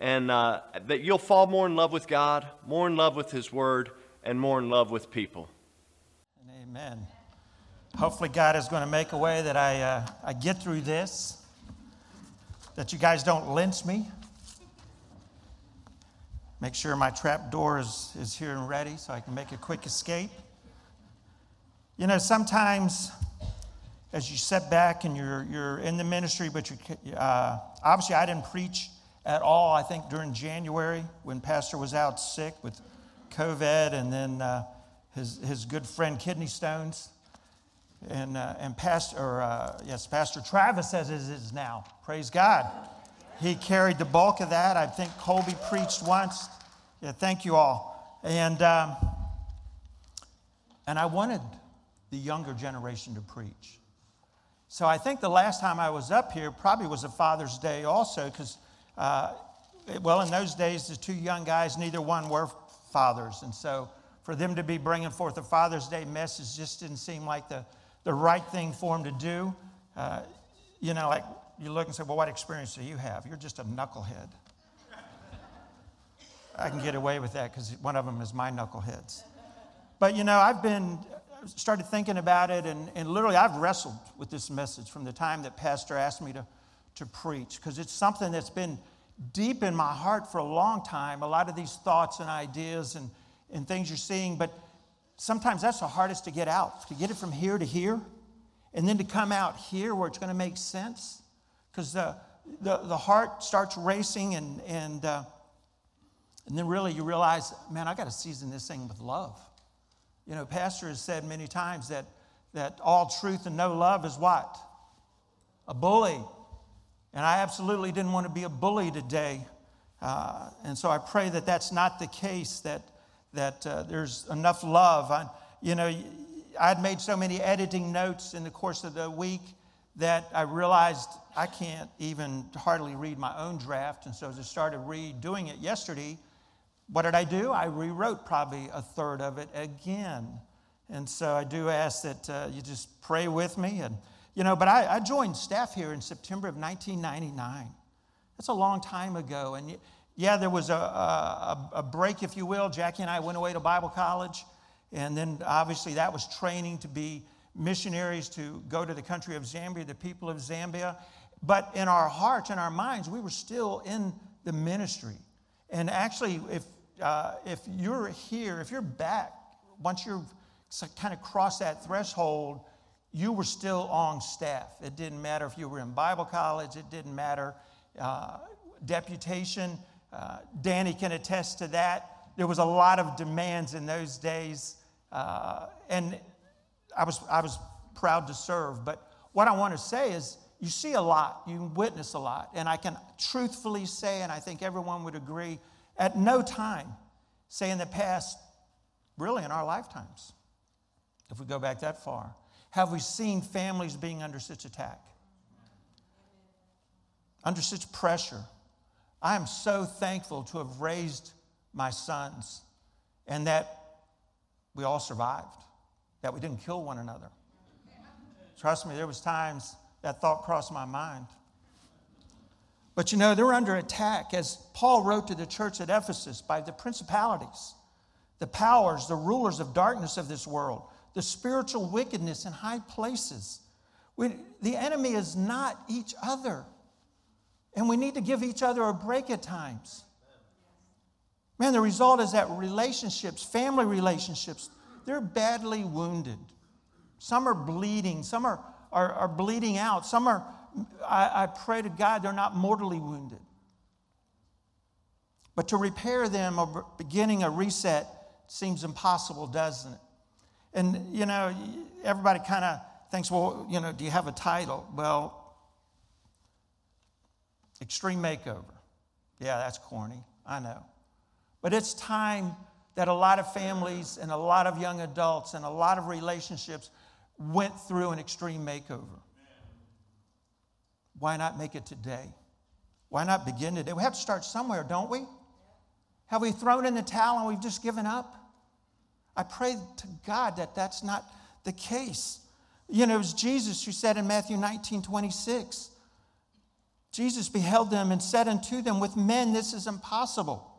and uh, that you'll fall more in love with God, more in love with His Word, and more in love with people. Amen. Hopefully, God is going to make a way that I, uh, I get through this, that you guys don't lynch me. Make sure my trap door is, is here and ready so I can make a quick escape. You know, sometimes as you sit back and you're, you're in the ministry, but you uh, obviously I didn't preach at all, I think, during January when Pastor was out sick with COVID and then uh, his, his good friend kidney stones. And, uh, and Pastor, or, uh, yes, Pastor Travis says it is now. Praise God. He carried the bulk of that. I think Colby preached once. Yeah, thank you all. And, um, and I wanted the younger generation to preach. So I think the last time I was up here probably was a Father's Day also, because uh, well, in those days, the two young guys, neither one were fathers. And so for them to be bringing forth a Father's Day message just didn't seem like the, the right thing for them to do. Uh, you know, like you look and say, well, what experience do you have? You're just a knucklehead. I can get away with that because one of them is my knuckleheads. But you know, I've been started thinking about it, and, and literally I've wrestled with this message from the time that Pastor asked me to, to preach because it's something that's been deep in my heart for a long time. A lot of these thoughts and ideas and, and things you're seeing, but sometimes that's the hardest to get out, to get it from here to here, and then to come out here where it's going to make sense. Because the, the, the heart starts racing, and, and, uh, and then really you realize, man, I got to season this thing with love. You know, Pastor has said many times that, that all truth and no love is what? A bully. And I absolutely didn't want to be a bully today. Uh, and so I pray that that's not the case, that, that uh, there's enough love. I, you know, I'd made so many editing notes in the course of the week that I realized I can't even hardly read my own draft. And so as I started redoing it yesterday, what did I do? I rewrote probably a third of it again. And so I do ask that uh, you just pray with me and you know, but I, I joined staff here in September of 1999. That's a long time ago. And yeah, there was a, a, a break, if you will. Jackie and I went away to Bible college. And then obviously that was training to be missionaries to go to the country of Zambia, the people of Zambia. But in our hearts and our minds, we were still in the ministry. And actually, if, uh, if you're here, if you're back, once you've kind of crossed that threshold, you were still on staff. It didn't matter if you were in Bible college, it didn't matter. Uh, deputation, uh, Danny can attest to that. There was a lot of demands in those days, uh, and I was, I was proud to serve. But what I want to say is, you see a lot, you witness a lot, and I can truthfully say, and I think everyone would agree, at no time, say in the past, really in our lifetimes, if we go back that far, have we seen families being under such attack? Under such pressure. I am so thankful to have raised my sons and that we all survived, that we didn't kill one another. Trust me, there was times that thought crossed my mind. But you know, they're under attack, as Paul wrote to the church at Ephesus, by the principalities, the powers, the rulers of darkness of this world the spiritual wickedness in high places. We, the enemy is not each other. And we need to give each other a break at times. Man, the result is that relationships, family relationships, they're badly wounded. Some are bleeding, some are, are, are bleeding out, some are, I, I pray to God, they're not mortally wounded. But to repair them, or beginning a reset, seems impossible, doesn't it? And, you know, everybody kind of thinks, well, you know, do you have a title? Well, Extreme Makeover. Yeah, that's corny. I know. But it's time that a lot of families and a lot of young adults and a lot of relationships went through an extreme makeover. Why not make it today? Why not begin today? We have to start somewhere, don't we? Have we thrown in the towel and we've just given up? I pray to God that that's not the case. You know, it was Jesus who said in Matthew 19 26, Jesus beheld them and said unto them, With men this is impossible,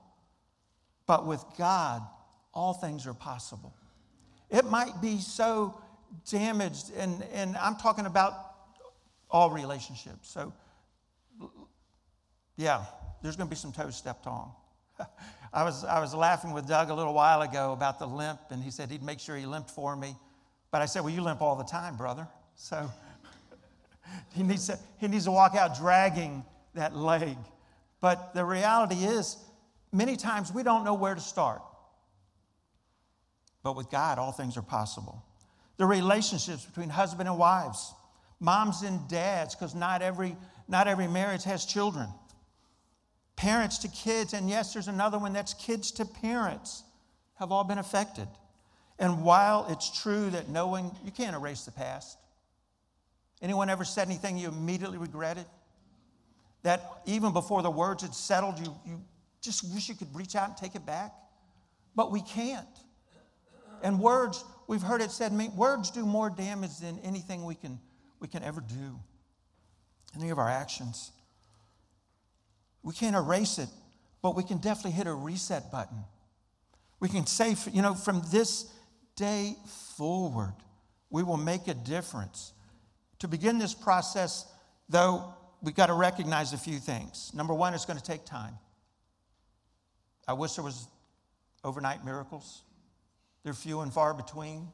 but with God all things are possible. It might be so damaged, and, and I'm talking about all relationships. So, yeah, there's going to be some toes stepped on. I was, I was laughing with Doug a little while ago about the limp, and he said he'd make sure he limped for me. But I said, Well, you limp all the time, brother. So he, needs to, he needs to walk out dragging that leg. But the reality is, many times we don't know where to start. But with God, all things are possible. The relationships between husband and wives, moms and dads, because not every, not every marriage has children parents to kids, and yes, there's another one that's kids to parents, have all been affected. And while it's true that no one, you can't erase the past, anyone ever said anything you immediately regretted? That even before the words had settled, you, you just wish you could reach out and take it back? But we can't. And words, we've heard it said, words do more damage than anything we can, we can ever do, any of our actions. We can't erase it, but we can definitely hit a reset button. We can say, you know, from this day forward, we will make a difference. To begin this process, though, we've got to recognize a few things. Number one, it's going to take time. I wish there was overnight miracles. They're few and far between.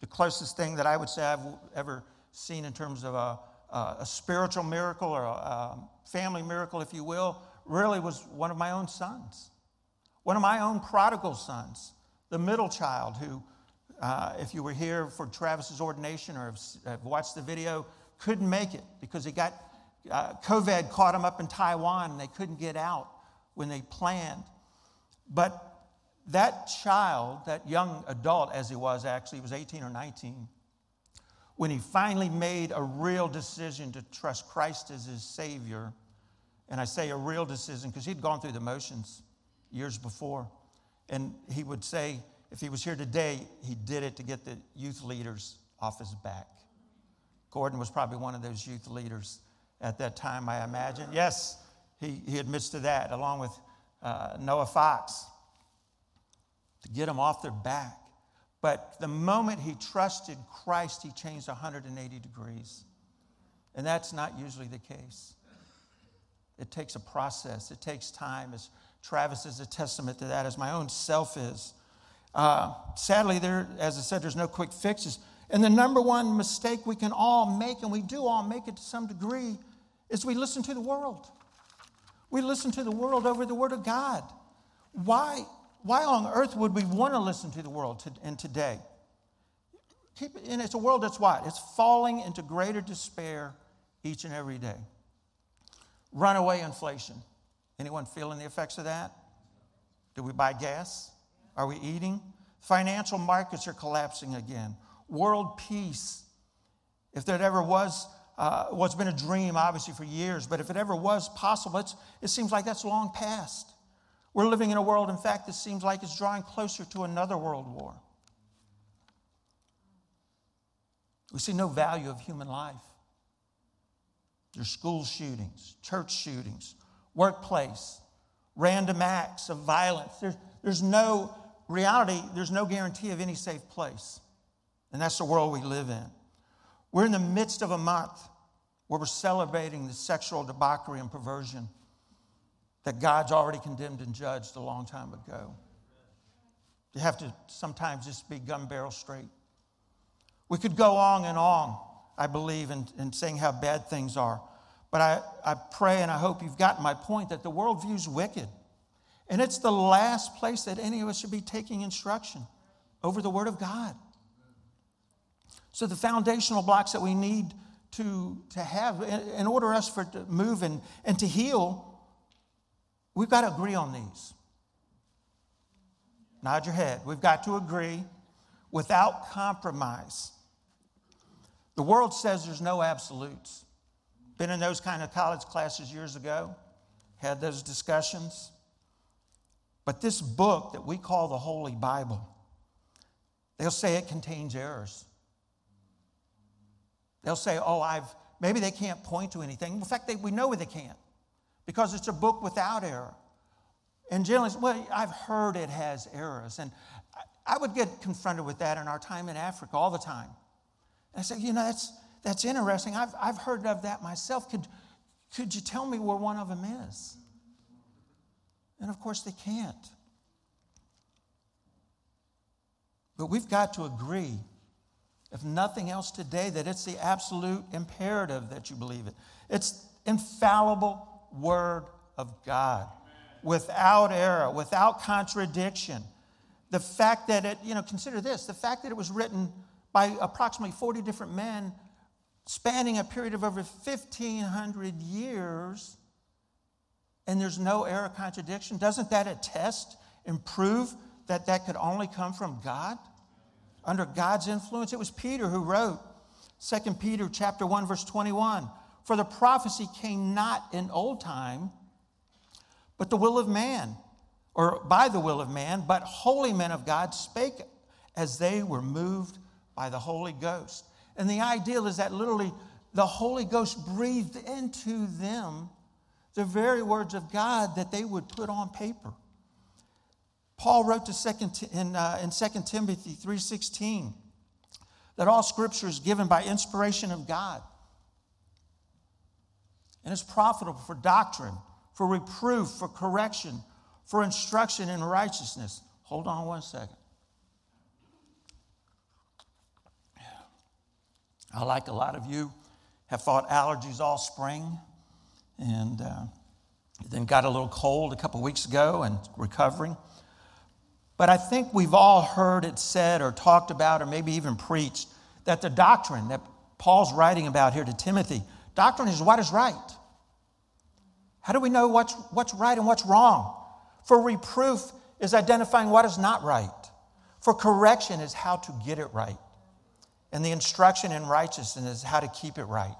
The closest thing that I would say I've ever seen in terms of a, a, spiritual miracle or a, a family miracle, if you will, really was one of my own sons. One of my own prodigal sons, the middle child who, uh, if you were here for Travis's ordination or have, have, watched the video, couldn't make it because he got uh, COVID caught him up in Taiwan and they couldn't get out when they planned. But that child, that young adult as he was actually, he was 18 or 19, when he finally made a real decision to trust Christ as his Savior, and I say a real decision because he'd gone through the motions years before, and he would say, if he was here today, he did it to get the youth leaders off his back. Gordon was probably one of those youth leaders at that time, I imagine. Yes, he, he admits to that, along with uh, Noah Fox, to get them off their back. But the moment he trusted Christ, he changed 180 degrees. And that's not usually the case. It takes a process, it takes time, as Travis is a testament to that, as my own self is. Uh, sadly, there, as I said, there's no quick fixes. And the number one mistake we can all make, and we do all make it to some degree, is we listen to the world. We listen to the world over the Word of God. Why? Why on earth would we want to listen to the world to, in today? Keep, and it's a world that's what? It's falling into greater despair each and every day. Runaway inflation. Anyone feeling the effects of that? Do we buy gas? Are we eating? Financial markets are collapsing again. World peace. If there ever was, uh, what's been a dream, obviously, for years, but if it ever was possible, it seems like that's long past. We're living in a world, in fact, that seems like it's drawing closer to another world war. We see no value of human life. There's school shootings, church shootings, workplace, random acts of violence. There's, there's no reality, there's no guarantee of any safe place. And that's the world we live in. We're in the midst of a month where we're celebrating the sexual debauchery and perversion that God's already condemned and judged a long time ago. You have to sometimes just be gun barrel straight. We could go on and on, I believe, in, in saying how bad things are. But I, I pray and I hope you've gotten my point that the world views wicked. And it's the last place that any of us should be taking instruction over the Word of God. So, the foundational blocks that we need to, to have in, in order us for to move and, and to heal We've got to agree on these. nod your head. We've got to agree without compromise. The world says there's no absolutes. Been in those kind of college classes years ago, had those discussions. But this book that we call the Holy Bible, they'll say it contains errors. They'll say, oh, I've, maybe they can't point to anything. In fact, they, we know they can't because it's a book without error. And generally, well, I've heard it has errors. And I would get confronted with that in our time in Africa all the time. And I said, you know, that's, that's interesting. I've, I've heard of that myself. Could, could you tell me where one of them is? And of course, they can't. But we've got to agree, if nothing else today, that it's the absolute imperative that you believe it. It's infallible word of God without error, without contradiction. The fact that it, you know, consider this the fact that it was written by approximately 40 different men spanning a period of over 1,500 years, and there's no error contradiction, doesn't that attest and prove that that could only come from God? Under God's influence, it was Peter who wrote 2 Peter chapter 1 verse 21, for the prophecy came not in old time, but the will of man, or by the will of man, but holy men of God spake as they were moved by the Holy Ghost. And the ideal is that literally the Holy Ghost breathed into them the very words of God that they would put on paper. Paul wrote to second, in, uh, in 2 Timothy 3.16 that all scripture is given by inspiration of God and is profitable for doctrine, for reproof, for correction, for instruction in righteousness. Hold on one second. I, like a lot of you, have fought allergies all spring and uh, then got a little cold a couple weeks ago and recovering. But I think we've all heard it said or talked about or maybe even preached that the doctrine that Paul's writing about here to Timothy, doctrine is what is right. How do we know what's, what's right and what's wrong? For reproof is identifying what is not right. For correction is how to get it right. And the instruction in righteousness is how to keep it right.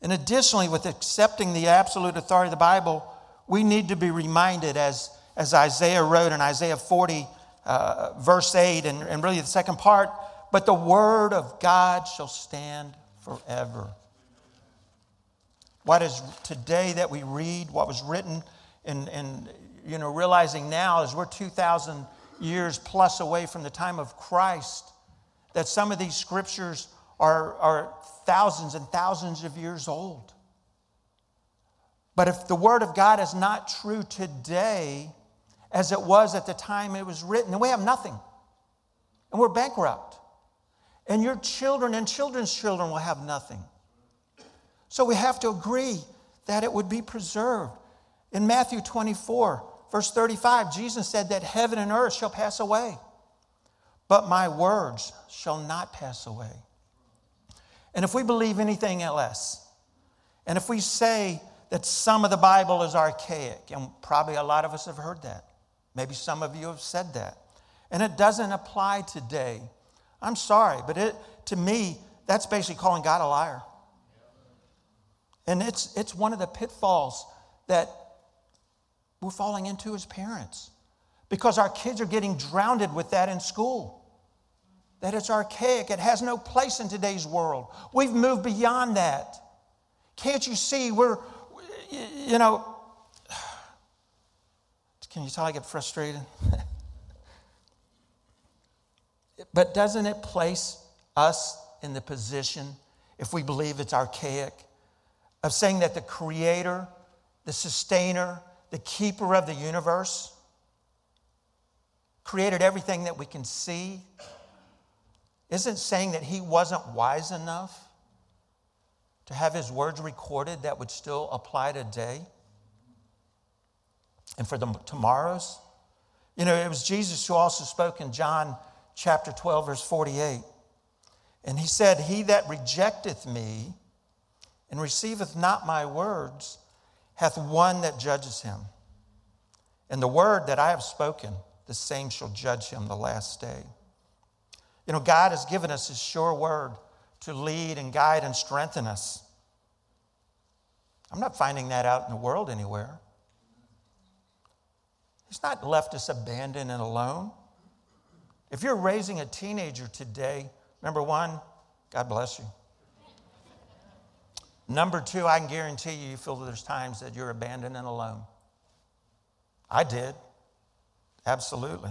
And additionally, with accepting the absolute authority of the Bible, we need to be reminded, as, as Isaiah wrote in Isaiah 40, uh, verse 8, and, and really the second part, but the word of God shall stand forever. What is today that we read, what was written, and, and you know, realizing now as we're 2,000 years plus away from the time of Christ, that some of these scriptures are, are thousands and thousands of years old. But if the Word of God is not true today as it was at the time it was written, then we have nothing. And we're bankrupt. And your children and children's children will have nothing. So we have to agree that it would be preserved. In Matthew 24, verse 35, Jesus said that heaven and earth shall pass away, but my words shall not pass away. And if we believe anything else, and if we say that some of the Bible is archaic, and probably a lot of us have heard that, maybe some of you have said that, and it doesn't apply today, I'm sorry, but it, to me, that's basically calling God a liar. And it's, it's one of the pitfalls that we're falling into as parents because our kids are getting drowned with that in school. That it's archaic, it has no place in today's world. We've moved beyond that. Can't you see? We're, you know, can you tell I get frustrated? but doesn't it place us in the position, if we believe it's archaic, of saying that the creator, the sustainer, the keeper of the universe created everything that we can see isn't saying that he wasn't wise enough to have his words recorded that would still apply today and for the tomorrows. You know, it was Jesus who also spoke in John chapter 12, verse 48. And he said, He that rejecteth me, and receiveth not my words hath one that judges him. And the word that I have spoken, the same shall judge him the last day. You know, God has given us His sure word to lead and guide and strengthen us. I'm not finding that out in the world anywhere. He's not left us abandoned and alone. If you're raising a teenager today, number one, God bless you. Number two, I can guarantee you, you feel there's times that you're abandoned and alone. I did. Absolutely.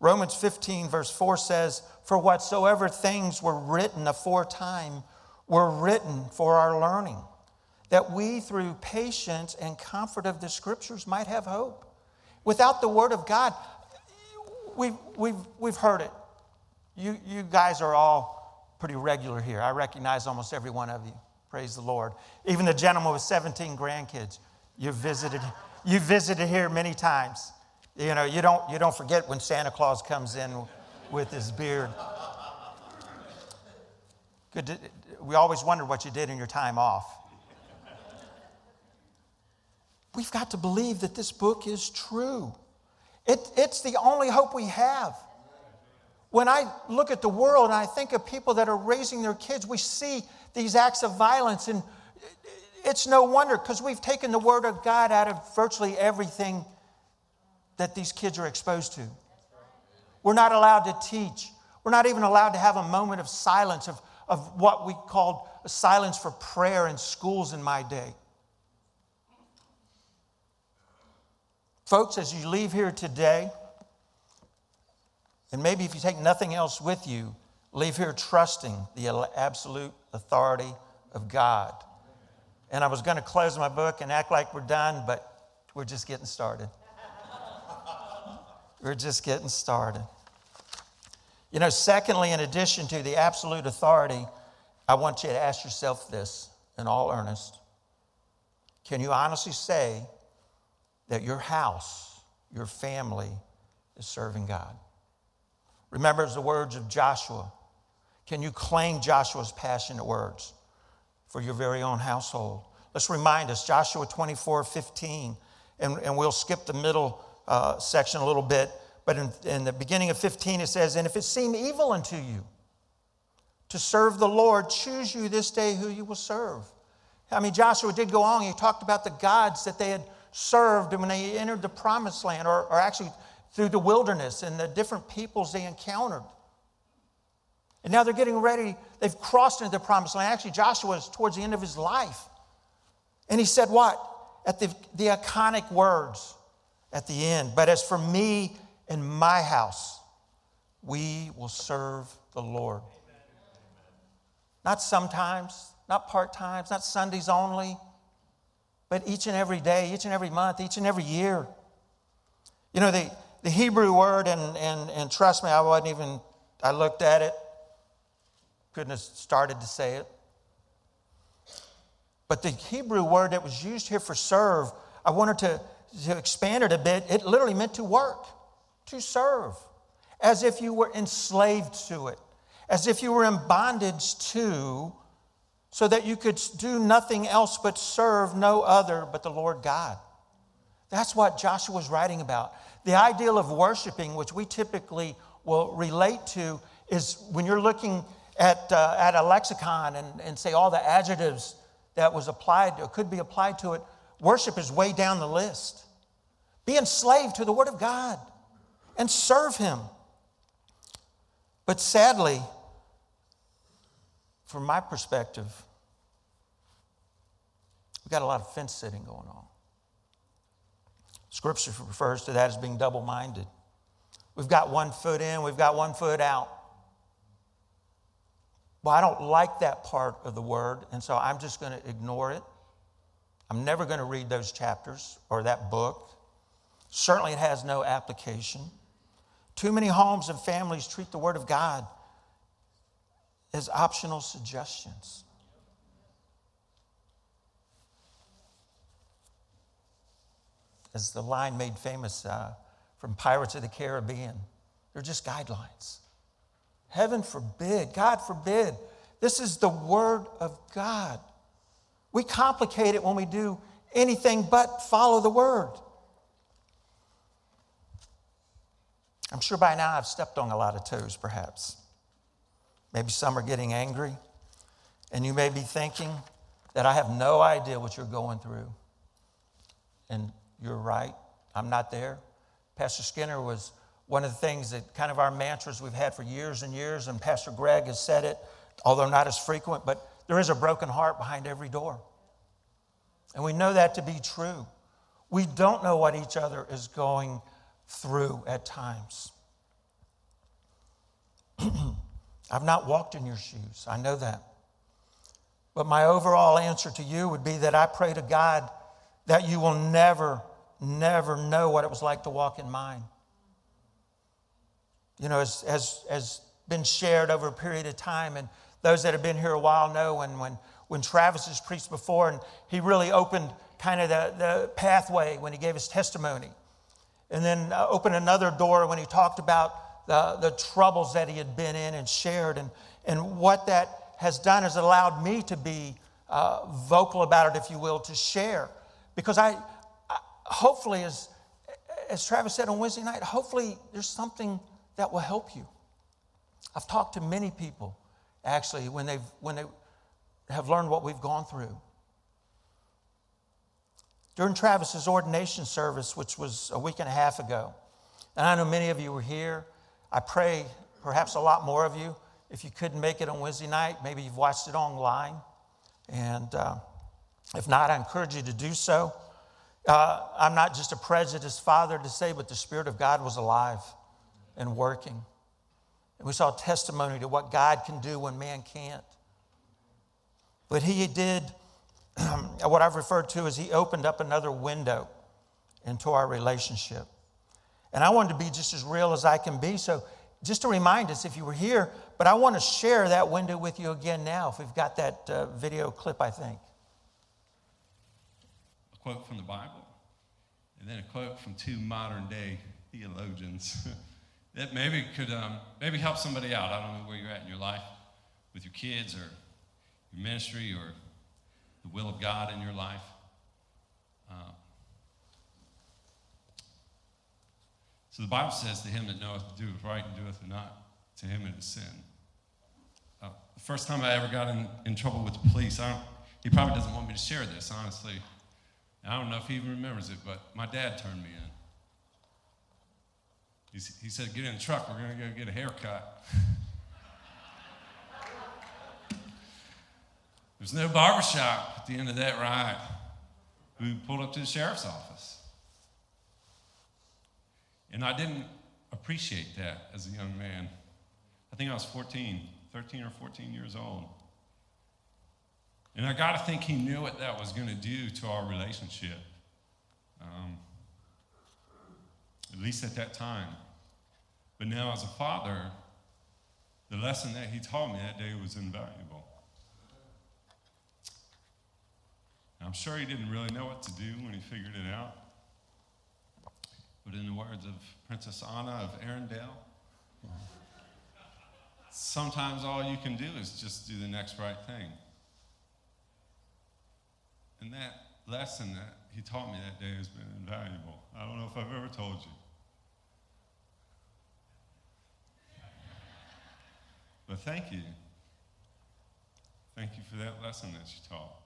Romans 15, verse 4 says, For whatsoever things were written aforetime were written for our learning, that we through patience and comfort of the scriptures might have hope. Without the word of God, we've, we've, we've heard it. You, you guys are all pretty regular here. I recognize almost every one of you. Praise the Lord. Even the gentleman with 17 grandkids, you visited, you visited here many times. You know, you don't, you don't forget when Santa Claus comes in with his beard. Good to, we always wondered what you did in your time off. We've got to believe that this book is true. It, it's the only hope we have. When I look at the world and I think of people that are raising their kids, we see these acts of violence, and it's no wonder because we've taken the Word of God out of virtually everything that these kids are exposed to. We're not allowed to teach. We're not even allowed to have a moment of silence, of, of what we called silence for prayer in schools in my day. Folks, as you leave here today, and maybe if you take nothing else with you, leave here trusting the absolute authority of God. And I was going to close my book and act like we're done, but we're just getting started. we're just getting started. You know, secondly, in addition to the absolute authority, I want you to ask yourself this in all earnest. Can you honestly say that your house, your family, is serving God? Remember the words of Joshua. Can you claim Joshua's passionate words for your very own household? Let's remind us Joshua 24 15, and, and we'll skip the middle uh, section a little bit. But in, in the beginning of 15, it says, And if it seem evil unto you to serve the Lord, choose you this day who you will serve. I mean, Joshua did go on. He talked about the gods that they had served when they entered the promised land, or, or actually through the wilderness and the different peoples they encountered. And now they're getting ready. They've crossed into the promised land. Actually, Joshua is towards the end of his life. And he said, What? At the, the iconic words at the end. But as for me and my house, we will serve the Lord. Not sometimes, not part times, not Sundays only, but each and every day, each and every month, each and every year. You know, the, the Hebrew word, and, and, and trust me, I wasn't even, I looked at it, couldn't have started to say it. But the Hebrew word that was used here for serve, I wanted to, to expand it a bit. It literally meant to work, to serve, as if you were enslaved to it, as if you were in bondage to, so that you could do nothing else but serve no other but the Lord God. That's what Joshua was writing about. The ideal of worshiping, which we typically will relate to, is when you're looking at, uh, at a lexicon and, and say all the adjectives that was applied or could be applied to it, worship is way down the list. Be enslaved to the Word of God and serve Him. But sadly, from my perspective, we've got a lot of fence sitting going on. Scripture refers to that as being double minded. We've got one foot in, we've got one foot out. Well, I don't like that part of the word, and so I'm just going to ignore it. I'm never going to read those chapters or that book. Certainly, it has no application. Too many homes and families treat the Word of God as optional suggestions. as the line made famous uh, from Pirates of the Caribbean. They're just guidelines. Heaven forbid, God forbid. This is the Word of God. We complicate it when we do anything but follow the Word. I'm sure by now I've stepped on a lot of toes, perhaps. Maybe some are getting angry, and you may be thinking that I have no idea what you're going through. And you're right, I'm not there. Pastor Skinner was one of the things that kind of our mantras we've had for years and years, and Pastor Greg has said it, although not as frequent, but there is a broken heart behind every door. And we know that to be true. We don't know what each other is going through at times. I've not walked in your shoes. I know that. But my overall answer to you would be that I pray to God that you will never, never know what it was like to walk in mine. You know, as, as, as been shared over a period of time, and those that have been here a while know when, when, when Travis has preached before, and he really opened kind of the, the pathway when he gave his testimony. And then uh, opened another door when he talked about the, the troubles that he had been in and shared. And, and what that has done is allowed me to be uh, vocal about it, if you will, to share. Because I, I, hopefully, as, as Travis said on Wednesday night, hopefully there's something that will help you. I've talked to many people, actually, when, they've, when they have learned what we've gone through. During Travis's ordination service, which was a week and a half ago, and I know many of you were here, I pray perhaps a lot more of you. If you couldn't make it on Wednesday night, maybe you've watched it online. And uh, if not, I encourage you to do so. Uh, I'm not just a prejudiced father to say, but the Spirit of God was alive and working. And we saw testimony to what God can do when man can't. But He did what I've referred to as he opened up another window into our relationship. And I wanted to be just as real as I can be. So, just to remind us if you were here, but I want to share that window with you again now if we've got that uh, video clip, I think. A quote from the Bible, and then a quote from two modern day theologians that maybe could um, maybe help somebody out. I don't know where you're at in your life with your kids or your ministry or the will of God in your life. So the Bible says, To him that knoweth to do right and doeth not, to him it is sin. Uh, the first time I ever got in, in trouble with the police, I don't, he probably doesn't want me to share this, honestly. I don't know if he even remembers it, but my dad turned me in. He, he said, Get in the truck, we're going to go get a haircut. There's no barbershop at the end of that ride. We pulled up to the sheriff's office. And I didn't appreciate that as a young man. I think I was 14, 13 or 14 years old. And I got to think he knew what that was going to do to our relationship. Um, at least at that time. But now, as a father, the lesson that he taught me that day was invaluable. I'm sure he didn't really know what to do when he figured it out. But in the words of Princess Anna of Arendelle, sometimes all you can do is just do the next right thing. And that lesson that he taught me that day has been invaluable. I don't know if I've ever told you. But thank you. Thank you for that lesson that you taught.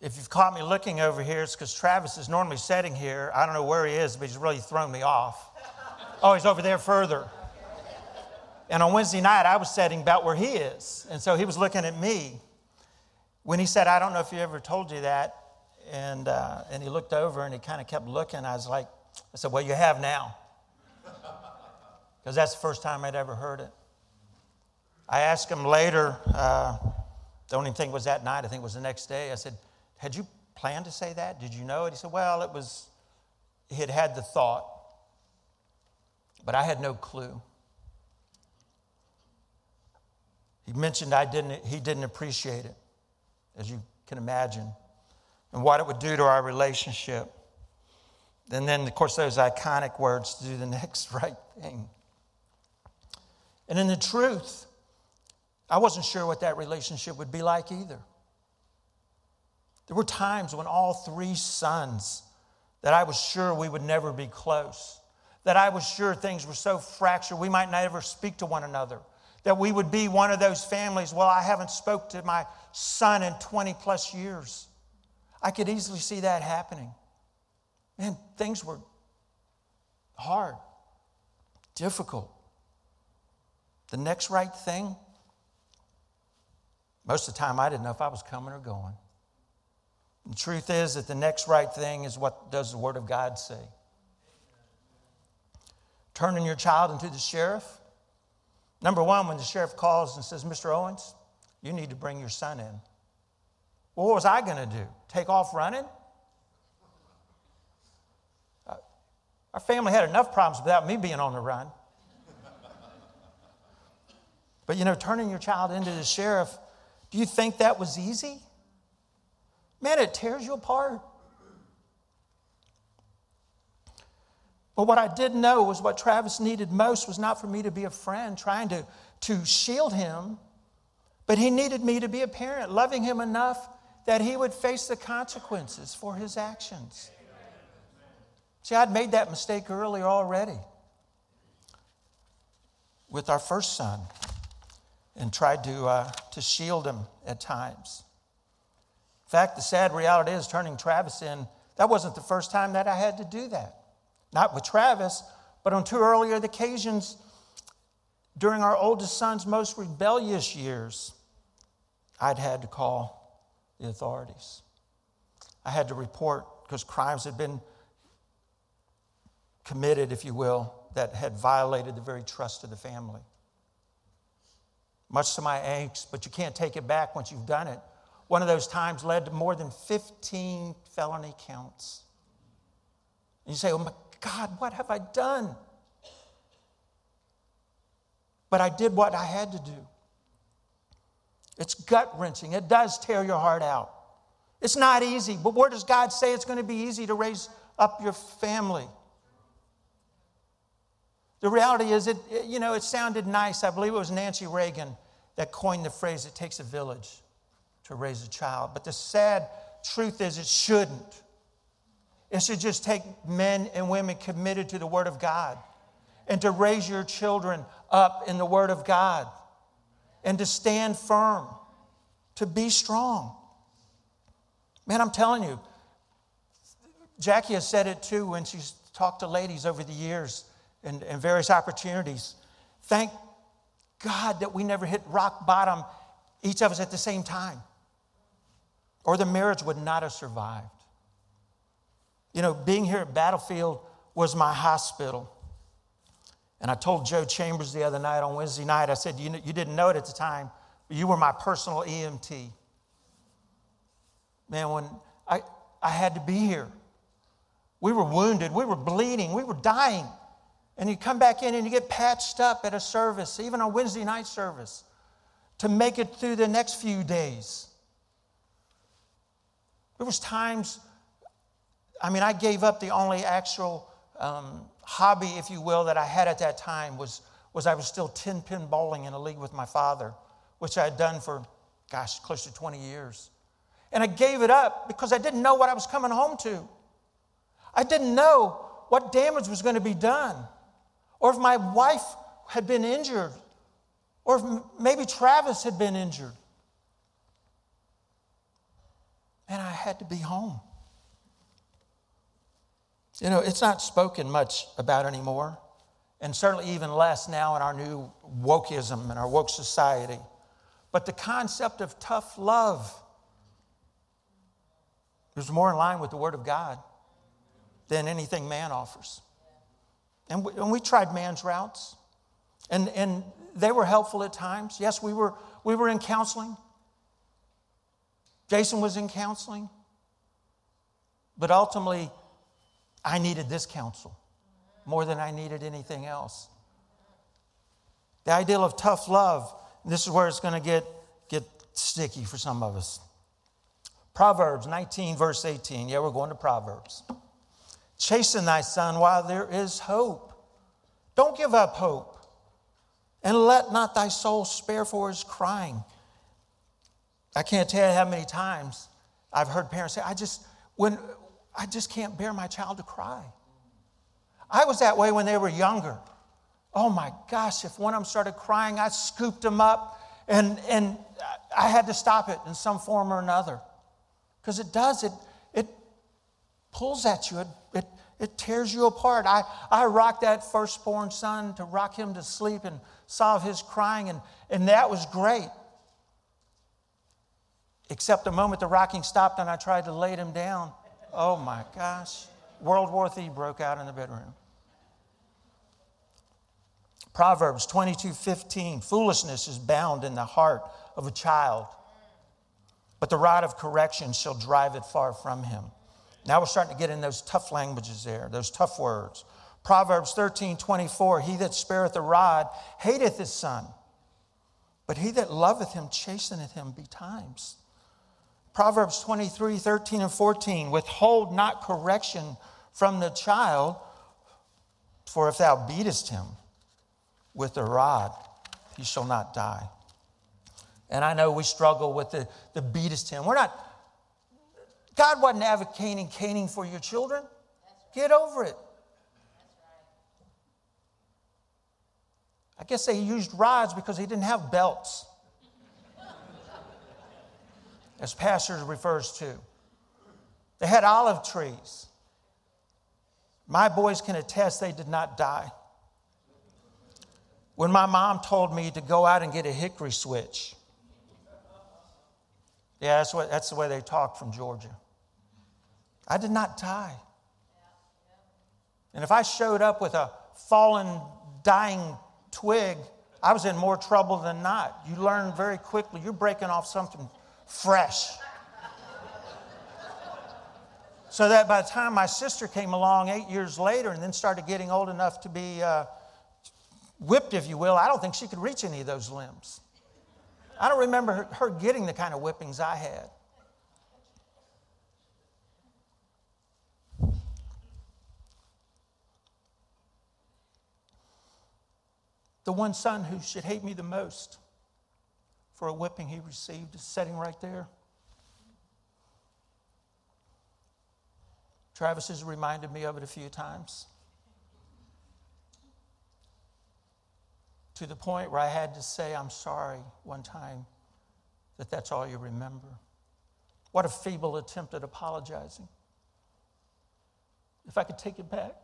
If you've caught me looking over here, it's because Travis is normally sitting here. I don't know where he is, but he's really thrown me off. Oh, he's over there further. And on Wednesday night, I was sitting about where he is. And so he was looking at me. When he said, I don't know if he ever told you that, and, uh, and he looked over and he kind of kept looking, I was like, I said, Well, you have now. Because that's the first time I'd ever heard it. I asked him later, uh, don't even think it was that night, I think it was the next day. I said, had you planned to say that? Did you know it? He said, Well, it was, he had had the thought, but I had no clue. He mentioned I didn't, he didn't appreciate it, as you can imagine, and what it would do to our relationship. And then, of course, those iconic words to do the next right thing. And in the truth, I wasn't sure what that relationship would be like either. There were times when all three sons that I was sure we would never be close, that I was sure things were so fractured we might never speak to one another, that we would be one of those families, well, I haven't spoke to my son in 20 plus years. I could easily see that happening. Man, things were hard, difficult. The next right thing, most of the time I didn't know if I was coming or going. The truth is that the next right thing is what does the Word of God say? Turning your child into the sheriff. Number one, when the sheriff calls and says, Mr. Owens, you need to bring your son in. Well, what was I going to do? Take off running? Uh, our family had enough problems without me being on the run. but you know, turning your child into the sheriff, do you think that was easy? Man, it tears you apart. But what I did know was what Travis needed most was not for me to be a friend trying to, to shield him, but he needed me to be a parent, loving him enough that he would face the consequences for his actions. See, I'd made that mistake earlier already with our first son and tried to, uh, to shield him at times. In fact, the sad reality is turning Travis in, that wasn't the first time that I had to do that. Not with Travis, but on two earlier occasions during our oldest son's most rebellious years, I'd had to call the authorities. I had to report because crimes had been committed, if you will, that had violated the very trust of the family. Much to my angst, but you can't take it back once you've done it. One of those times led to more than 15 felony counts. And you say, Oh my God, what have I done? But I did what I had to do. It's gut wrenching. It does tear your heart out. It's not easy, but where does God say it's going to be easy to raise up your family? The reality is, it, you know, it sounded nice. I believe it was Nancy Reagan that coined the phrase, it takes a village to raise a child. But the sad truth is, it shouldn't. It should just take men and women committed to the Word of God and to raise your children up in the Word of God and to stand firm, to be strong. Man, I'm telling you, Jackie has said it too when she's talked to ladies over the years and, and various opportunities. Thank God that we never hit rock bottom, each of us at the same time or the marriage would not have survived. You know, being here at Battlefield was my hospital. And I told Joe Chambers the other night on Wednesday night, I said, You, you didn't know it at the time, but you were my personal EMT. Man, when I, I had to be here, we were wounded, we were bleeding, we were dying. And you come back in and you get patched up at a service, even on Wednesday night service, to make it through the next few days. There was times, I mean, I gave up the only actual um, hobby, if you will, that I had at that time was, was I was still 10 pin bowling in a league with my father, which I had done for, gosh, close to 20 years. And I gave it up because I didn't know what I was coming home to. I didn't know what damage was going to be done, or if my wife had been injured, or if maybe Travis had been injured. And I had to be home. You know, it's not spoken much about anymore, and certainly even less now in our new wokeism and our woke society. But the concept of tough love is more in line with the Word of God than anything man offers. And we, and we tried man's routes, and, and they were helpful at times. Yes, we were, we were in counseling. Jason was in counseling. But ultimately, I needed this counsel more than I needed anything else. The ideal of tough love, this is where it's going to get, get sticky for some of us. Proverbs 19, verse 18. Yeah, we're going to Proverbs. Chasten thy son while there is hope. Don't give up hope. And let not thy soul spare for his crying. I can't tell you how many times I've heard parents say, I just, when, I just can't bear my child to cry. I was that way when they were younger. Oh my gosh, if one of them started crying, I scooped them up and, and I had to stop it in some form or another. Because it does, it, it pulls at you, it, it, it tears you apart. I, I rocked that firstborn son to rock him to sleep and solve his crying, and, and that was great. Except the moment the rocking stopped and I tried to lay him down, oh my gosh, World War III broke out in the bedroom. Proverbs 22 15, foolishness is bound in the heart of a child, but the rod of correction shall drive it far from him. Now we're starting to get in those tough languages there, those tough words. Proverbs 13 24, he that spareth the rod hateth his son, but he that loveth him chasteneth him betimes. Proverbs 23 13 and 14, withhold not correction from the child, for if thou beatest him with a rod, he shall not die. And I know we struggle with the, the beatest him. We're not, God wasn't advocating caning for your children. Get over it. I guess they used rods because they didn't have belts, as Pastor refers to. They had olive trees. My boys can attest they did not die. When my mom told me to go out and get a hickory switch, yeah, that's, what, that's the way they talk from Georgia. I did not die. And if I showed up with a fallen, dying twig, I was in more trouble than not. You learn very quickly, you're breaking off something fresh. so that by the time my sister came along eight years later and then started getting old enough to be uh, whipped, if you will, I don't think she could reach any of those limbs. I don't remember her, her getting the kind of whippings I had. The one son who should hate me the most for a whipping he received is sitting right there. Travis has reminded me of it a few times. To the point where I had to say, I'm sorry one time that that's all you remember. What a feeble attempt at apologizing. If I could take it back.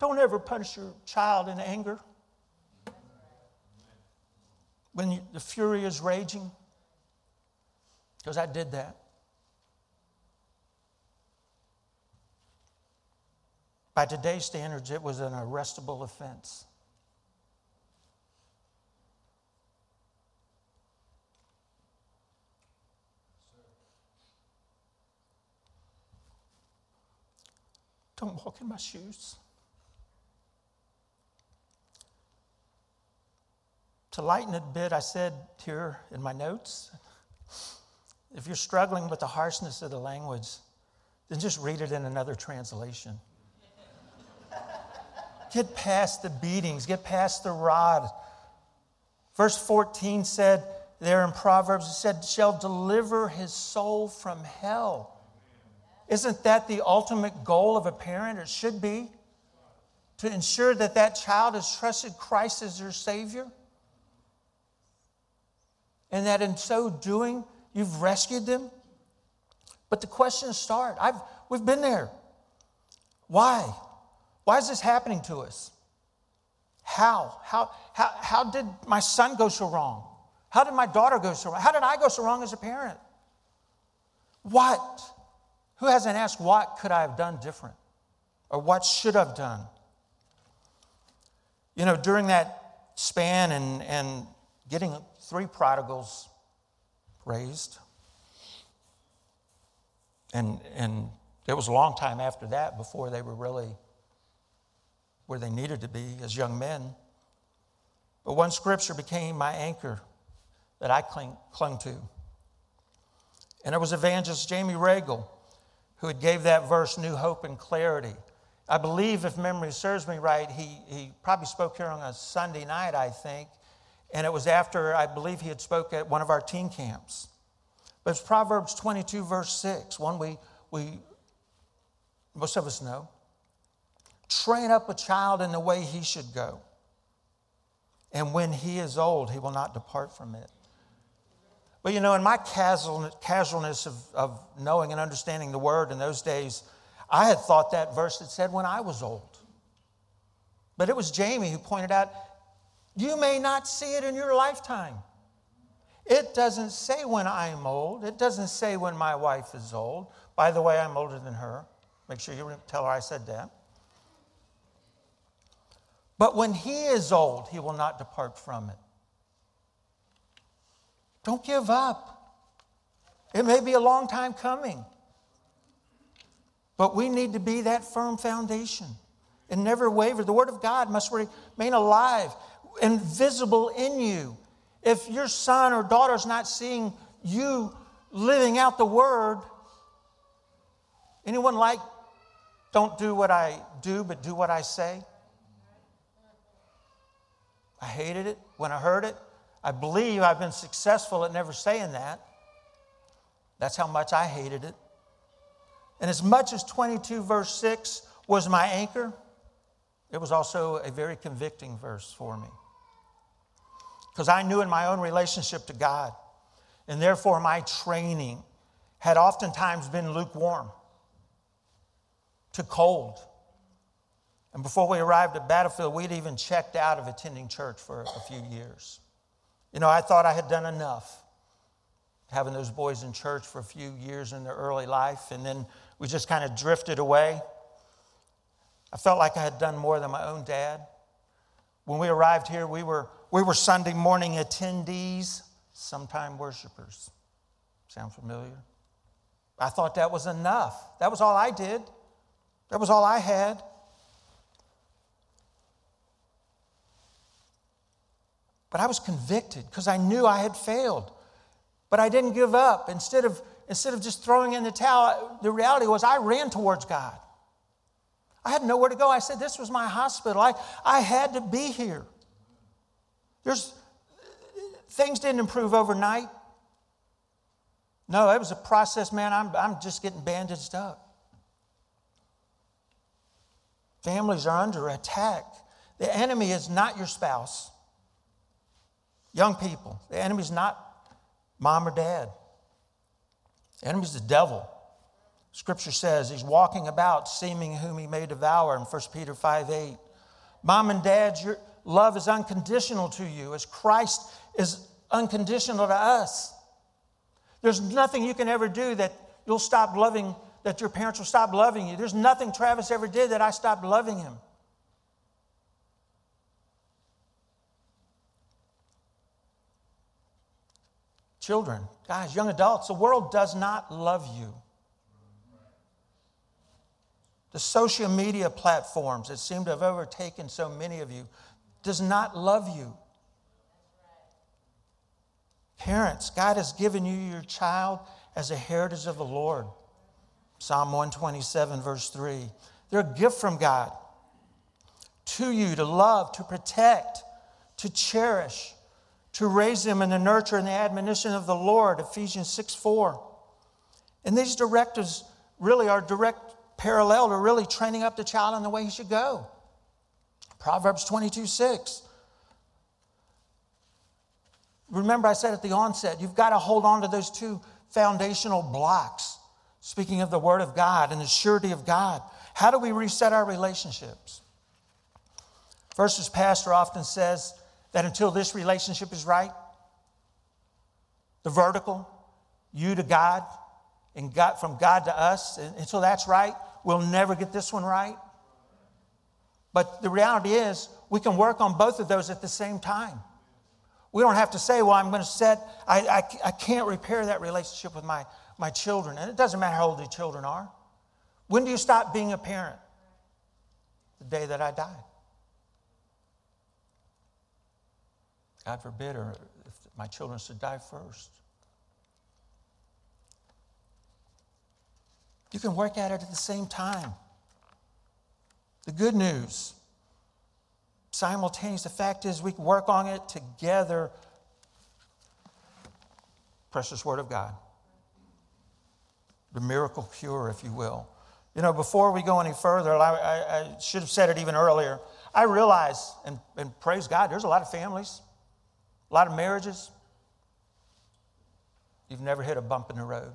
Don't ever punish your child in anger when the fury is raging, because I did that. By today's standards, it was an arrestable offense. Don't walk in my shoes. To lighten it a bit, I said here in my notes if you're struggling with the harshness of the language, then just read it in another translation. get past the beatings, get past the rod. Verse 14 said, there in Proverbs, it said, shall deliver his soul from hell. Isn't that the ultimate goal of a parent? It should be to ensure that that child has trusted Christ as their Savior and that in so doing, you've rescued them? But the questions start. I've, we've been there. Why? Why is this happening to us? How? How, how? how did my son go so wrong? How did my daughter go so wrong? How did I go so wrong as a parent? What? Who hasn't asked, what could I have done different? Or what should I have done? You know, during that span and, and getting three prodigals raised. And, and it was a long time after that before they were really where they needed to be as young men. But one scripture became my anchor that I cling, clung to. And it was evangelist Jamie Regal who had gave that verse new hope and clarity. I believe, if memory serves me right, he, he probably spoke here on a Sunday night, I think. And it was after, I believe, he had spoke at one of our teen camps. But it's Proverbs 22, verse 6, one we, we most of us know. Train up a child in the way he should go. And when he is old, he will not depart from it. But you know, in my casualness of, of knowing and understanding the word in those days, I had thought that verse had said when I was old. But it was Jamie who pointed out, you may not see it in your lifetime. It doesn't say when I'm old. It doesn't say when my wife is old. By the way, I'm older than her. Make sure you tell her I said that. But when he is old, he will not depart from it. Don't give up. It may be a long time coming, but we need to be that firm foundation and never waver. The Word of God must remain alive and visible in you. If your son or daughter is not seeing you living out the Word, anyone like, don't do what I do, but do what I say? I hated it when I heard it. I believe I've been successful at never saying that. That's how much I hated it. And as much as 22, verse 6 was my anchor, it was also a very convicting verse for me. Because I knew in my own relationship to God, and therefore my training had oftentimes been lukewarm to cold and before we arrived at Battlefield, we'd even checked out of attending church for a few years. You know, I thought I had done enough having those boys in church for a few years in their early life, and then we just kind of drifted away. I felt like I had done more than my own dad. When we arrived here, we were, we were Sunday morning attendees, sometime worshipers. Sound familiar? I thought that was enough. That was all I did, that was all I had. But I was convicted because I knew I had failed. But I didn't give up. Instead of, instead of just throwing in the towel, the reality was I ran towards God. I had nowhere to go. I said, This was my hospital. I, I had to be here. There's, things didn't improve overnight. No, it was a process, man. I'm, I'm just getting bandaged up. Families are under attack. The enemy is not your spouse. Young people, the enemy's not mom or dad. The enemy's the devil. Scripture says he's walking about, seeming whom he may devour in 1 Peter 5 8. Mom and dad, your love is unconditional to you as Christ is unconditional to us. There's nothing you can ever do that you'll stop loving, that your parents will stop loving you. There's nothing Travis ever did that I stopped loving him. Children, guys, young adults, the world does not love you. The social media platforms that seem to have overtaken so many of you does not love you. Parents, God has given you your child as a heritage of the Lord. Psalm 127, verse 3. They're a gift from God to you to love, to protect, to cherish to raise them in the nurture and the admonition of the Lord, Ephesians 6 4. And these directives really are direct parallel to really training up the child in the way he should go. Proverbs 22 6. Remember, I said at the onset, you've got to hold on to those two foundational blocks. Speaking of the Word of God and the surety of God, how do we reset our relationships? First, as Pastor often says, that until this relationship is right, the vertical, you to God, and God from God to us, and so that's right, we'll never get this one right. But the reality is, we can work on both of those at the same time. We don't have to say, well, I'm going to set, I, I, I can't repair that relationship with my, my children. And it doesn't matter how old the children are. When do you stop being a parent? The day that I die. God forbid, or if my children should die first. You can work at it at the same time. The good news. Simultaneous, the fact is, we work on it together. Precious Word of God. The miracle cure, if you will. You know, before we go any further, I, I, I should have said it even earlier. I realize, and, and praise God, there's a lot of families, a lot of marriages. You've never hit a bump in the road.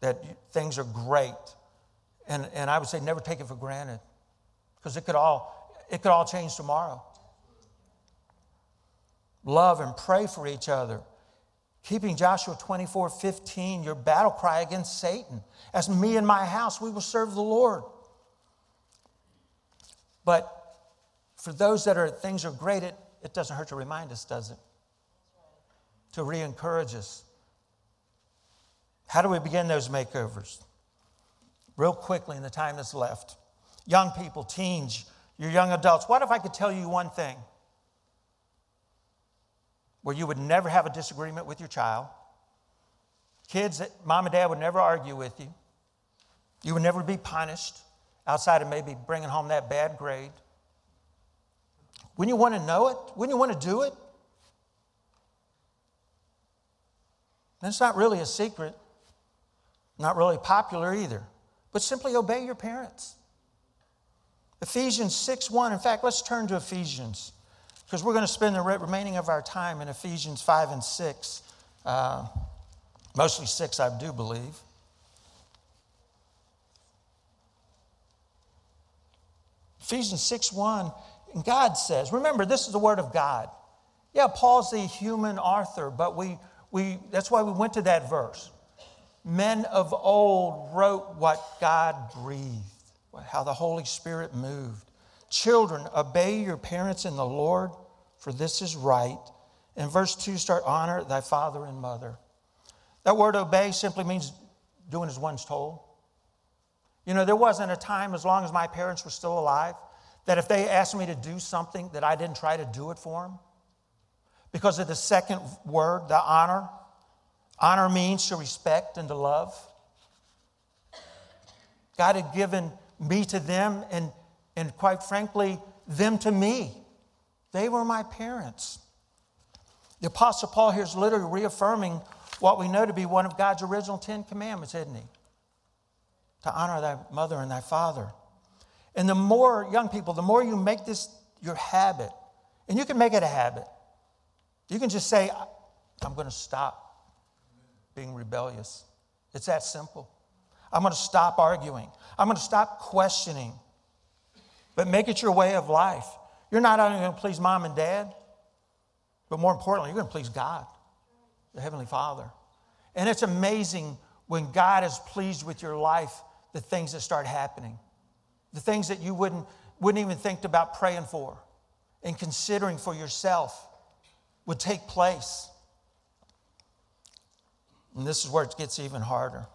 That things are great. And, and I would say never take it for granted because it could all it could all change tomorrow. Love and pray for each other. Keeping Joshua 24 15, your battle cry against Satan. As me and my house, we will serve the Lord. But for those that are things are great, it, it doesn't hurt to remind us, does it? To re encourage us. How do we begin those makeovers? Real quickly in the time that's left. Young people, teens, your young adults, what if I could tell you one thing? Where you would never have a disagreement with your child. Kids that mom and dad would never argue with you. You would never be punished outside of maybe bringing home that bad grade. When you want to know it, when you want to do it, it's not really a secret, not really popular either, but simply obey your parents. Ephesians 6 1. In fact, let's turn to Ephesians because we're going to spend the remaining of our time in Ephesians 5 and 6. Uh, mostly 6, I do believe. Ephesians 6 1, and God says, remember, this is the word of God. Yeah, Paul's the human author, but we, we, that's why we went to that verse. Men of old wrote what God breathed, how the Holy Spirit moved. Children, obey your parents in the Lord, for this is right. In verse 2, start honor thy father and mother. That word obey simply means doing as one's told. You know, there wasn't a time, as long as my parents were still alive, that if they asked me to do something, that I didn't try to do it for them. Because of the second word, the honor. Honor means to respect and to love. God had given me to them, and, and quite frankly, them to me. They were my parents. The Apostle Paul here is literally reaffirming what we know to be one of God's original Ten Commandments, isn't he? to honor thy mother and thy father. And the more, young people, the more you make this your habit, and you can make it a habit, you can just say, I'm going to stop being rebellious. It's that simple. I'm going to stop arguing. I'm going to stop questioning. But make it your way of life. You're not only going to please mom and dad, but more importantly, you're going to please God, the Heavenly Father. And it's amazing when God is pleased with your life the things that start happening, the things that you wouldn't, wouldn't even think about praying for and considering for yourself would take place. And this is where it gets even harder.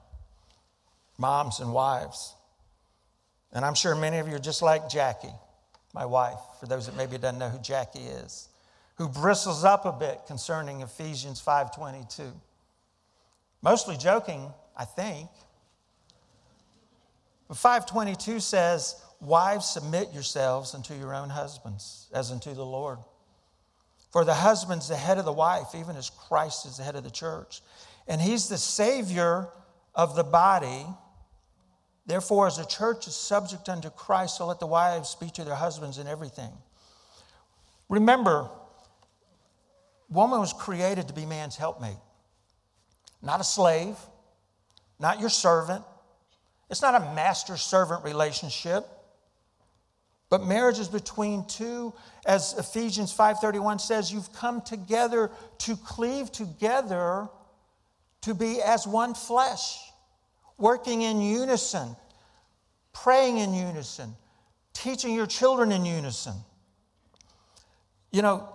Moms and wives. And I'm sure many of you are just like Jackie, my wife, for those that maybe doesn't know who Jackie is, who bristles up a bit concerning Ephesians 5:22. Mostly joking, I think, but 522 says, Wives, submit yourselves unto your own husbands, as unto the Lord. For the husband's the head of the wife, even as Christ is the head of the church. And he's the Savior of the body. Therefore, as the church is subject unto Christ, so let the wives speak to their husbands in everything. Remember, woman was created to be man's helpmate, not a slave, not your servant, it's not a master servant relationship. But marriage is between two, as Ephesians 5:31 says, you've come together to cleave together to be as one flesh, working in unison, praying in unison, teaching your children in unison. You know,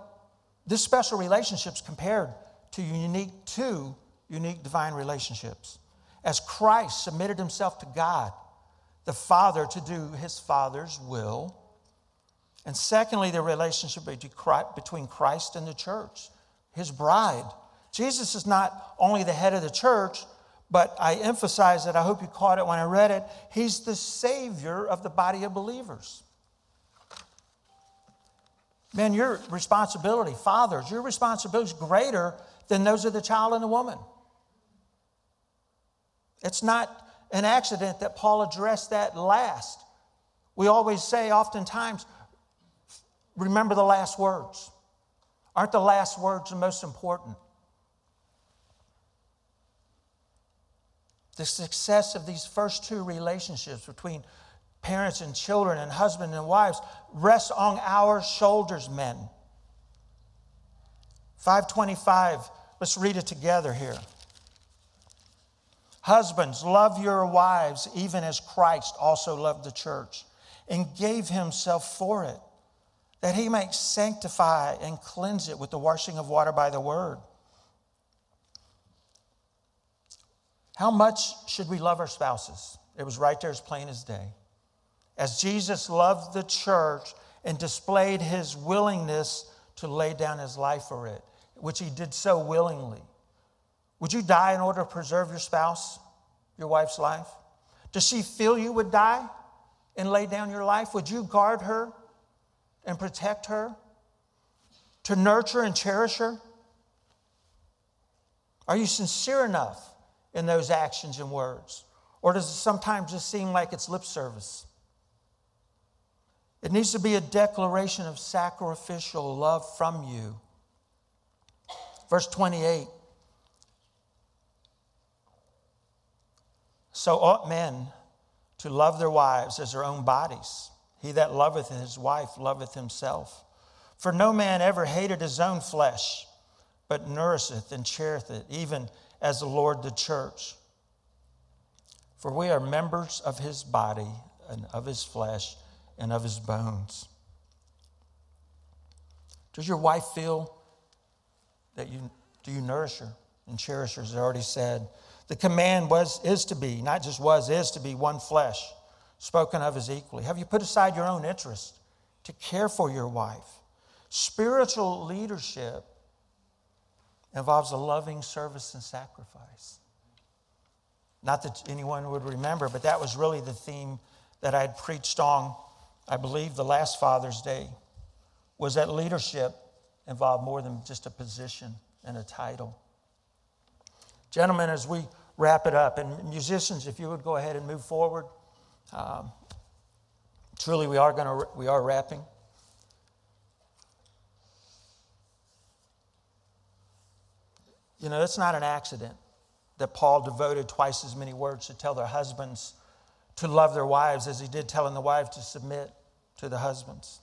this special relationships compared to unique two unique divine relationships as Christ submitted himself to God, the Father, to do his Father's will. And secondly, the relationship between Christ and the church, his bride. Jesus is not only the head of the church, but I emphasize it. I hope you caught it when I read it. He's the Savior of the body of believers. Man, your responsibility, fathers, your responsibility is greater than those of the child and the woman. It's not an accident that Paul addressed that last. We always say, oftentimes, remember the last words. Aren't the last words the most important? The success of these first two relationships between parents and children and husband and wives rests on our shoulders, men. 525, let's read it together here. Husbands, love your wives even as Christ also loved the church and gave himself for it, that he might sanctify and cleanse it with the washing of water by the word How much should we love our spouses? It was right there as plain as day. As Jesus loved the church and displayed his willingness to lay down his life for it, which he did so willingly. Would you die in order to preserve your spouse, your wife's life? Does she feel you would die and lay down your life? Would you guard her and protect her? To nurture and cherish her? Are you sincere enough in those actions and words? Or does it sometimes just seem like it's lip service? It needs to be a declaration of sacrificial love from you. Verse 28 So ought men to love their wives as their own bodies. He that loveth his wife loveth himself. For no man ever hated his own flesh, but nourisheth and cherisheth it, even as the Lord the church. For we are members of his body and of his flesh and of his bones. Does your wife feel that you do you nourish her and cherish her, as I already said? The command was is to be, not just was, is to be one flesh, spoken of as equally. Have you put aside your own interest to care for your wife? Spiritual leadership involves a loving service and sacrifice. Not that anyone would remember, but that was really the theme that I had preached on, I believe, the last Father's Day, was that leadership involved more than just a position and a title. Gentlemen, as we wrap it up, and musicians, if you would go ahead and move forward. Um, truly, we are going to we are wrapping. You know, it's not an accident that Paul devoted twice as many words to tell their husbands to love their wives as he did telling the wives to submit to the husbands.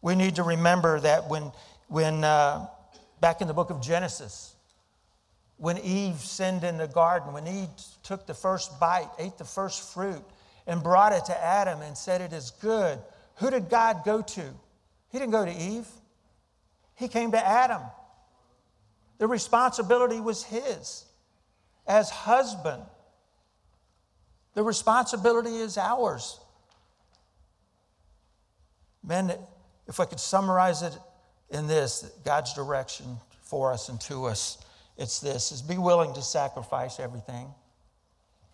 We need to remember that when, when uh, back in the book of Genesis, when Eve sinned in the garden, when Eve took the first bite, ate the first fruit, and brought it to Adam and said, It is good, who did God go to? He didn't go to Eve, He came to Adam. The responsibility was his as husband. The responsibility is ours. Men, if I could summarize it in this, God's direction for us and to us, it's this is be willing to sacrifice everything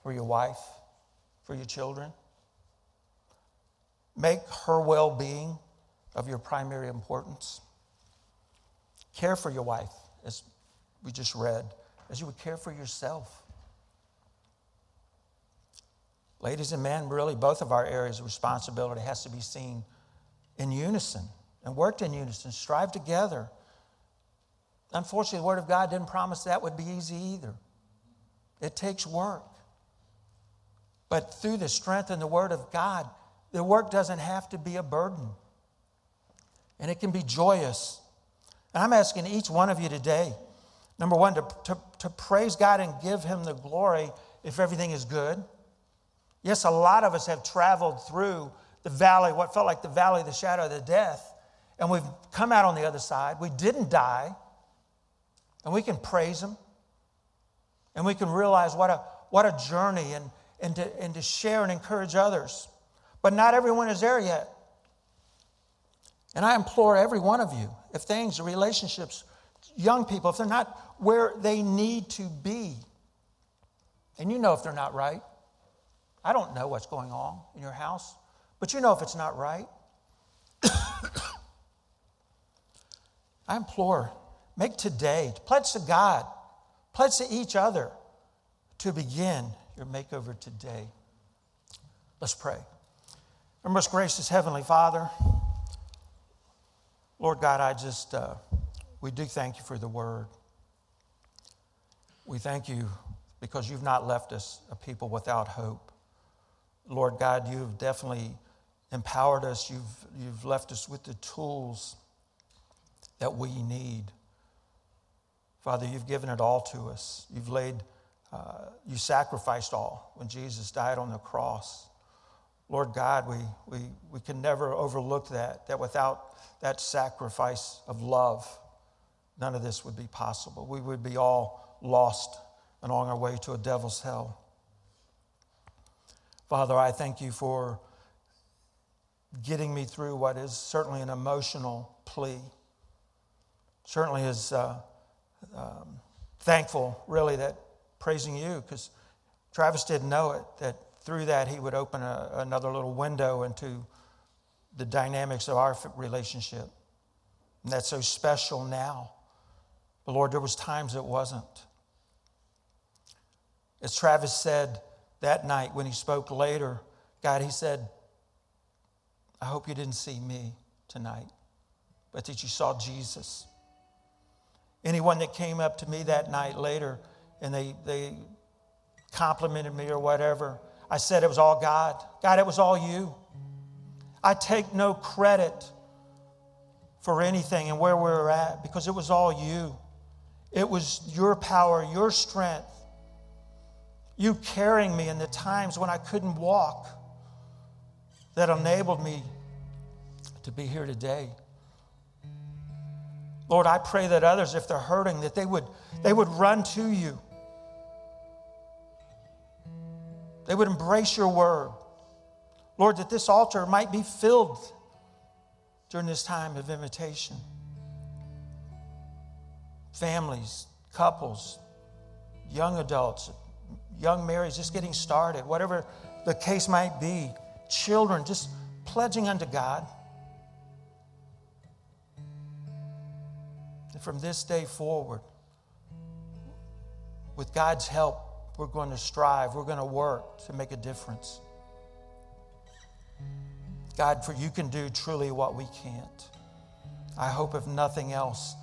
for your wife, for your children. Make her well being of your primary importance. Care for your wife as we just read, as you would care for yourself. Ladies and men, really, both of our areas of responsibility has to be seen in unison and worked in unison, strive together. Unfortunately, the Word of God didn't promise that would be easy either. It takes work. But through the strength and the Word of God, the work doesn't have to be a burden. And it can be joyous. And I'm asking each one of you today Number one, to, to, to praise God and give Him the glory if everything is good. Yes, a lot of us have traveled through the valley, what felt like the valley of the shadow of the death, and we've come out on the other side. We didn't die, and we can praise Him, and we can realize what a, what a journey and, and, to, and to share and encourage others. But not everyone is there yet. And I implore every one of you, if things, relationships, young people, if they're not where they need to be, And you know if they're not right. I don't know what's going on in your house, but you know if it's not right. I implore, make today, pledge to God, pledge to each other to begin your makeover today. Let's pray. Our most gracious Heavenly Father, Lord God, I just, uh, we do thank you for the word. We thank you because you've not left us a people without hope. Lord God, you've definitely empowered us. You've, you've left us with the tools that we need. Father, you've given it all to us. You've laid, uh, you sacrificed all when Jesus died on the cross. Lord God, we, we, we can never overlook that, that without that sacrifice of love, none of this would be possible. We would be all lost and on our way to a devil's hell. Father, I thank you for getting me through what is certainly an emotional plea. Certainly is uh, um, thankful, really, that praising you, because Travis didn't know it, that through that he would open a, another little window into the dynamics of our relationship. And that's so special now. But Lord, there was times it wasn't. As Travis said that night when he spoke later, God, he said, I hope you didn't see me tonight, but that you saw Jesus. Anyone that came up to me that night later and they, they complimented me or whatever, I said it was all God. God, it was all you. I take no credit for anything and where we were at because it was all you. It was your power, your strength, you carrying me in the times when I couldn't walk that enabled me to be here today. Lord, I pray that others, if they're hurting, that they would, they would run to you. They would embrace your word. Lord, that this altar might be filled during this time of invitation. Families, couples, young adults, young marrieds just getting started, whatever the case might be, children just pledging unto God. And from this day forward, with God's help, we're going to strive, we're going to work to make a difference. God, for you can do truly what we can't. I hope, if nothing else,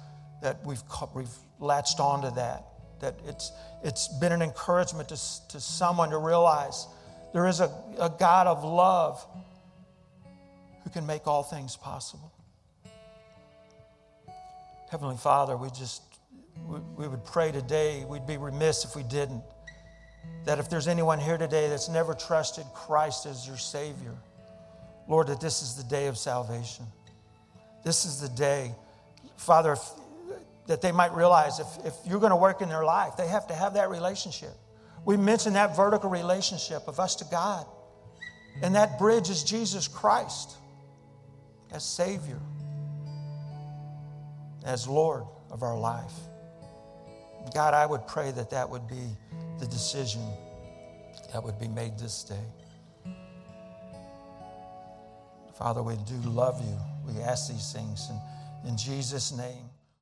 that we've, we've latched onto that that it's, it's been an encouragement to, to someone to realize there is a, a God of love who can make all things possible. Heavenly Father, we just, we, we would pray today, we'd be remiss if we didn't, that if there's anyone here today that's never trusted Christ as your Savior, Lord, that this is the day of salvation. This is the day. Father, if, that they might realize if, if you're going to work in their life, they have to have that relationship. We mentioned that vertical relationship of us to God. And that bridge is Jesus Christ as Savior, as Lord of our life. God, I would pray that that would be the decision that would be made this day. Father, we do love you. We ask these things in, in Jesus' name.